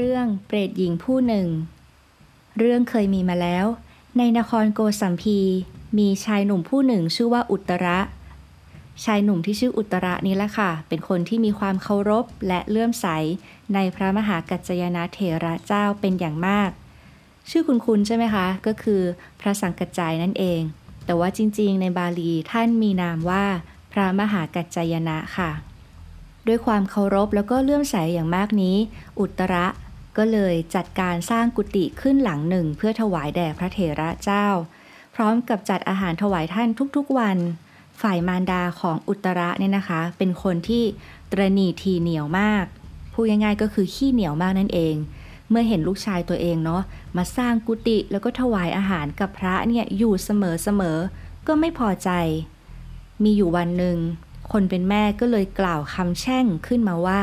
เรื่องเปรตหญิงผู้หนึ่ง เรื่องเคยมีมาแล้ว ในนครโกสัมพี มีชายหนุ่มผู้หนึ่งชื่อว่าอุตระ ชายหนุ่มที่ชื่ออุตระนี้แหละค่ะ เป็นคนที่มีความเคารพและเลื่อมใส ในพระมหากัจจยนะเถระเจ้าเป็นอย่างมาก ชื่อคุณคุณใช่ไหมคะ ก็คือพระสังกัจจายนั่นเอง แต่ว่าจริงๆ ในบาลีท่านมีนามว่าพระมหากัจจยนะค่ะด้วยความเคารพแล้วก็เลื่อมใสอย่างมากนี้ อุตระ ก็เลยจัดการสร้างกุฏิขึ้นหลังหนึ่งเพื่อถวายแด่พระเถระเจ้า พร้อมกับจัดอาหารถวายท่านทุกๆวัน ฝ่ายมารดาของอุตระเนี่ยนะคะ เป็นคนที่ตรณีทีเหนียวมากพูดง่ายๆก็คือขี้เหนียวมากนั่นเอง เมื่อเห็นลูกชายตัวเองเนาะมาสร้างกุฏิแล้วก็ถวายอาหารกับพระเนี่ยอยู่เสมอๆก็ไม่พอใจ มีอยู่วันหนึ่งคนเป็นแม่ก็เลยกล่าวคำแช่งขึ้นมาว่า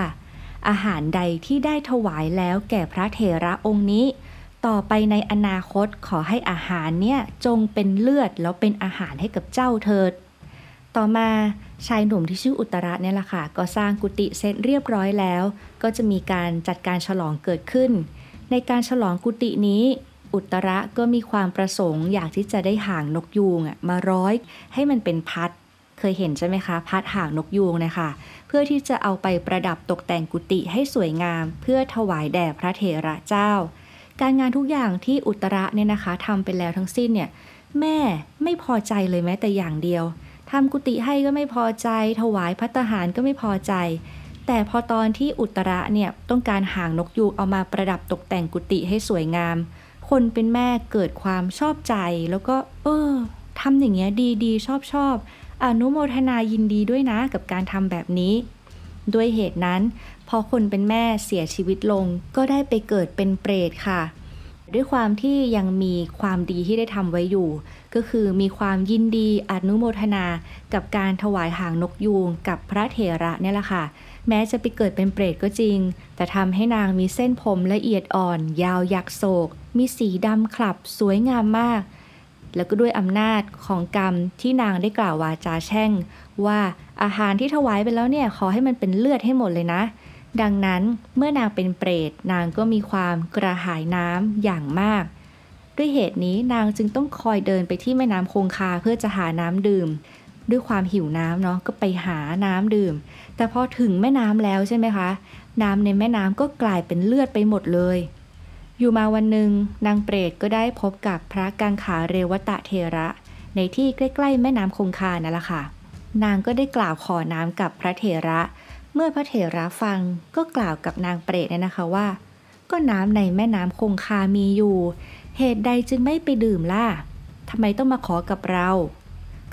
อาหารใดที่ได้ถวายแล้วแก่พระเถระองค์นี้ ต่อไปในอนาคตขอให้อาหารเนี่ยจงเป็นเลือดแล้วเป็นอาหารให้กับเจ้าเถิด ต่อมาชายหนุ่มที่ชื่ออุตระเนี่ยแหละค่ะ ก็สร้างกุฏิเสร็จเรียบร้อยแล้ว ก็จะมีการจัดการฉลองเกิดขึ้น ในการฉลองกุฏินี้อุตระก็มีความประสงค์อยากที่จะได้หางนกยูงอะมาร้อยให้มันเป็นพัด เคยเห็นใช่ไหมคะพัดหางนกยูงนะคะ เพื่อที่จะเอาไปประดับตกแต่งกุฏิให้สวยงาม เพื่อถวายแด่พระเถระเจ้า การงานทุกอย่างที่อุตระเนี่ยนะคะทำไปแล้วทั้งสิ้นเนี่ยแม่ไม่พอใจเลยแม้แต่อย่างเดียวทำกุฏิให้ก็ไม่พอใจ ถวายพัตหารก็ไม่พอใจ แต่พอตอนที่อุตระเนี่ยต้องการหางนกยูงเอามาประดับตกแต่งกุฏิให้สวยงาม คนเป็นแม่เกิดความชอบใจแล้วก็ เออทำอย่างเงี้ยดีดีชอบชอบ อนุโมทนายินดีด้วยนะกับการทำแบบนี้ ด้วยเหตุนั้น พอคนเป็นแม่เสียชีวิตลง ก็ได้ไปเกิดเป็นเปรตค่ะ ด้วยความที่ยังมีความดีที่ได้ทำไว้อยู่ ก็คือมีความยินดีอนุโมทนากับการถวายหางนกยูงกับพระเถระเนี่ยแหละค่ะ แม้จะไปเกิดเป็นเปรตก็จริง แต่ทำให้นางมีเส้นผมละเอียดอ่อน ยาวยักโศก มีสีดำคลับสวยงามมาก แล้วก็ด้วยอำนาจของกรรมที่นางได้กล่าววาจาแช่ง ว่าอาหารที่ถวายไปแล้วเนี่ยขอให้มันเป็นเลือดให้หมดเลยนะ ดังนั้นเมื่อนางเป็นเปรตนางก็มีความกระหายน้ำอย่างมาก ด้วยเหตุนี้นางจึงต้องคอยเดินไปที่แม่น้ำคงคาเพื่อจะหาน้ำดื่ม ด้วยความหิวน้ำเนาะก็ไปหาน้ำดื่ม แต่พอถึงแม่น้ำแล้วใช่ไหมคะ น้ำในแม่น้ำก็กลายเป็นเลือดไปหมดเลย อยู่มาวันหนึ่งนางเปรตก็ได้พบกับพระกังขาเรวตะเทระ ในที่ใกล้ๆแม่น้ำคงคานั่นแหละค่ะ นางก็ได้กล่าวขอน้ำกับพระเถระ เมื่อพระเถระฟังก็กล่าวกับนางเปรตเนี่ยนะคะว่า ก็น้ำในแม่น้ำคงคามีอยู่ เหตุใดจึงไม่ไปดื่มล่ะทำไมต้องมาขอกับเรา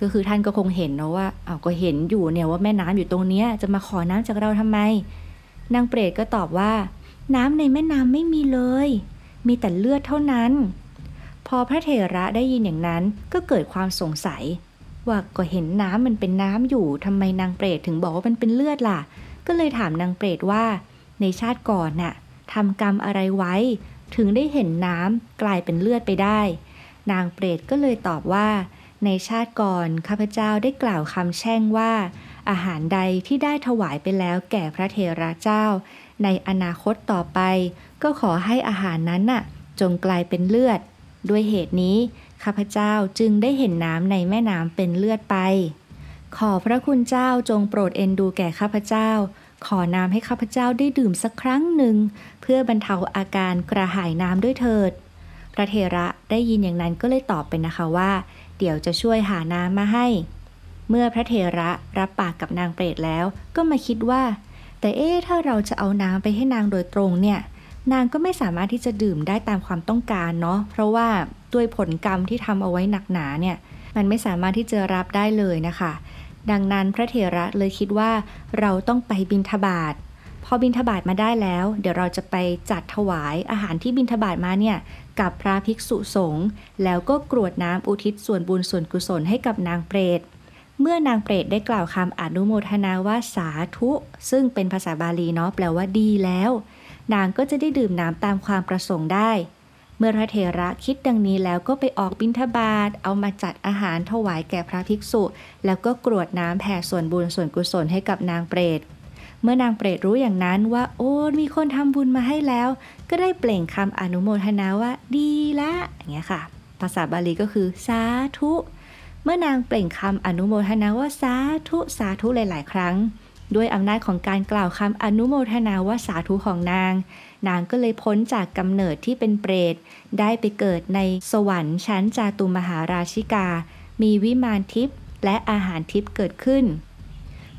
ก็คือท่านก็คงเห็นเนาะว่าเอาก็เห็นอยู่เนี่ยว่าแม่น้ำอยู่ตรงเนี้ยจะมาขอน้ำจากเราทำไม นางเปรตก็ตอบว่า น้ำในแม่น้ำไม่มีเลย มีแต่เลือดเท่านั้น พอพระเถระได้ยินอย่างนั้นก็เกิดความสงสัย ว่าก็เห็นน้ำมันเป็นน้ำอยู่ทำไมนางเปรตถึงบอกว่ามันเป็นเลือดล่ะ ก็เลยถามนางเปรตว่า ในชาติก่อนน่ะทำกรรมอะไรไว้ ถึงได้เห็นน้ำกลายเป็นเลือดไปได้ นางเปรตก็เลยตอบว่า ในชาติก่อนข้าพเจ้าได้กล่าวคำแช่งว่า อาหารใดที่ได้ถวายไปแล้วแก่พระเถระเจ้า ในอนาคตต่อไป ก็ขอให้อาหารนั้นน่ะ จงกลายเป็นเลือด ด้วยเหตุนี้ข้าพเจ้าจึงได้เห็นน้ำในแม่น้ำเป็นเลือดไป ขอพระคุณเจ้าจงโปรดเอ็นดูแก่ข้าพเจ้า ขอน้ำให้ข้าพเจ้าได้ดื่มสักครั้งหนึ่ง เพื่อบรรเทาอาการกระหายน้ำด้วยเถิด พระเถระได้ยินอย่างนั้นก็เลยตอบไปนะคะว่า เดี๋ยวจะช่วยหาน้ำมาให้ เมื่อพระเถระรับปากกับนางเปรตแล้ว ก็มาคิดว่า แต่เอ๊ะถ้าเราจะเอาน้ำไปให้นางโดยตรงเนี่ยนางก็ไม่สามารถที่จะดื่มได้ตามความต้องการเนาะเพราะว่าด้วยผลกรรมที่ทำเอาไว้หนักหนาเนี่ยมันไม่สามารถที่จะรับได้เลยนะคะ ดังนั้นพระเถระเลยคิดว่าเราต้องไปบิณฑบาตพอบิณฑบาตมาได้แล้ว เดี๋ยวเราจะไปจัดถวายอาหารที่บิณฑบาตมาเนี่ยกับพระภิกษุสงฆ์แล้วก็กรวดน้ำอุทิศส่วนบุญส่วนกุศลให้กับนางเปรต เมื่อนางเปรตได้กล่าวคำอนุโมทนาว่าสาธุ ซึ่งเป็นภาษาบาลีเนาะแปลว่าดีแล้ว นางก็จะได้ดื่มน้ำตามความประสงค์ได้ เมื่อพระเถระคิดดังนี้แล้วก็ไปออกบิณฑบาตเอามาจัดอาหารถวายแก่พระภิกษุ แล้วก็กรวดน้ำแผ่ส่วนบุญส่วนกุศลให้กับนางเปรตเมื่อนางเปรตรู้อย่างนั้นว่า โอ้มีคนทำบุญมาให้แล้ว ก็ได้เปล่งคำอนุโมทนาว่าดีละอย่างเงี้ยค่ะ ภาษาบาลีก็คือ สาธุ เมื่อนางเปล่งคำอนุโมทนาว่าสาธุสาธุหลาย ๆ ครั้ง ด้วยอำนาจของการกล่าวคำอนุโมทนาว่าสาธุของนาง นางก็เลยพ้นจากกำเนิดที่เป็นเปรต ได้ไปเกิดในสวรรค์ชั้นจาตุมหาราชิกา มีวิมานทิพย์และอาหารทิพย์เกิดขึ้น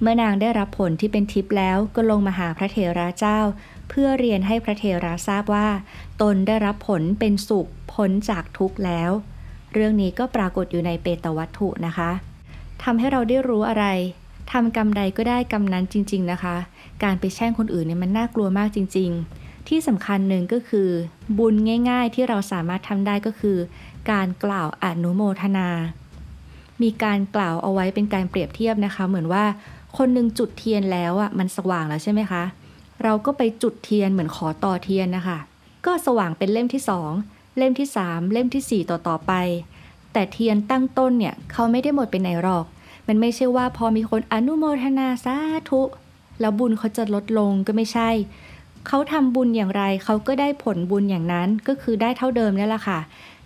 เมื่อนางได้รับผลที่เป็นทิพย์แล้วก็ลงมาหาพระเถระเจ้า เพื่อเรียนให้พระเถระทราบว่า ตนได้รับผลเป็นสุขพ้นจากทุกข์แล้ว เรื่องนี้ก็ปรากฏอยู่ในเปตวัตถุนะคะทำให้เราได้รู้อะไรทำกรรมใดก็ได้กรรมนั้นจริง ๆนะคะ การไปแช่งคนอื่นเนี่ยมันน่ากลัวมากจริง ๆ ที่สำคัญหนึ่งก็คือ บุญง่าย ๆ ที่เราสามารถทำได้ก็คือ การกล่าวอนุโมทนา มีการกล่าวเอาไว้เป็นการเปรียบเทียบนะคะ เหมือนว่าคนหนึ่งจุดเทียนแล้วอะมันสว่างแล้วใช่ไหมคะ เราก็ไปจุดเทียนเหมือนขอต่อเทียนนะคะ ก็สว่างเป็นเล่มที่สอง เล่มที่สามเล่มที่สี่ต่อต่อไป แต่เทียนตั้งต้นเนี่ยเขาไม่ได้หมดไปไหนหรอก มันไม่ใช่ว่าพอมีคนอนุโมทนาสาธุ แล้วบุญเขาจะลดลงก็ไม่ใช่ เขาทำบุญอย่างไรเขาก็ได้ผลบุญอย่างนั้นก็คือได้เท่าเดิมนี่แหละค่ะ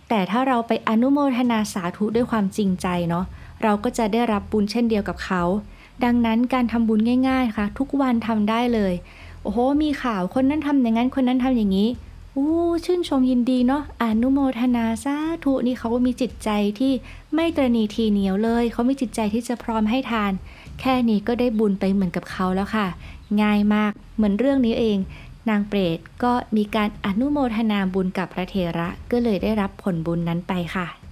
แต่ถ้าเราไปอนุโมทนาสาธุด้วยความจริงใจเนาะเราก็จะได้รับบุญเช่นเดียวกับเขาดังนั้นการทำบุญง่าย ๆ ค่ะ ทุกวันทำได้เลย โอ้โห มีข่าวคนนั้นทำอย่างนั้น คนนั้นทำอย่างนี้ อู้ชื่นชมยินดีเนาะอนุโมทนาสาธุนี่เขามีจิตใจที่ไม่ตรณีทีเหนียวเลย เขามีจิตใจที่จะพร้อมให้ทาน แค่นี้ก็ได้บุญไปเหมือนกับเขาแล้วค่ะ ง่ายมากเหมือนเรื่องนี้เอง นางเปรตก็มีการอนุโมทนาบุญกับพระเทระก็เลยได้รับผลบุญนั้นไปค่ะ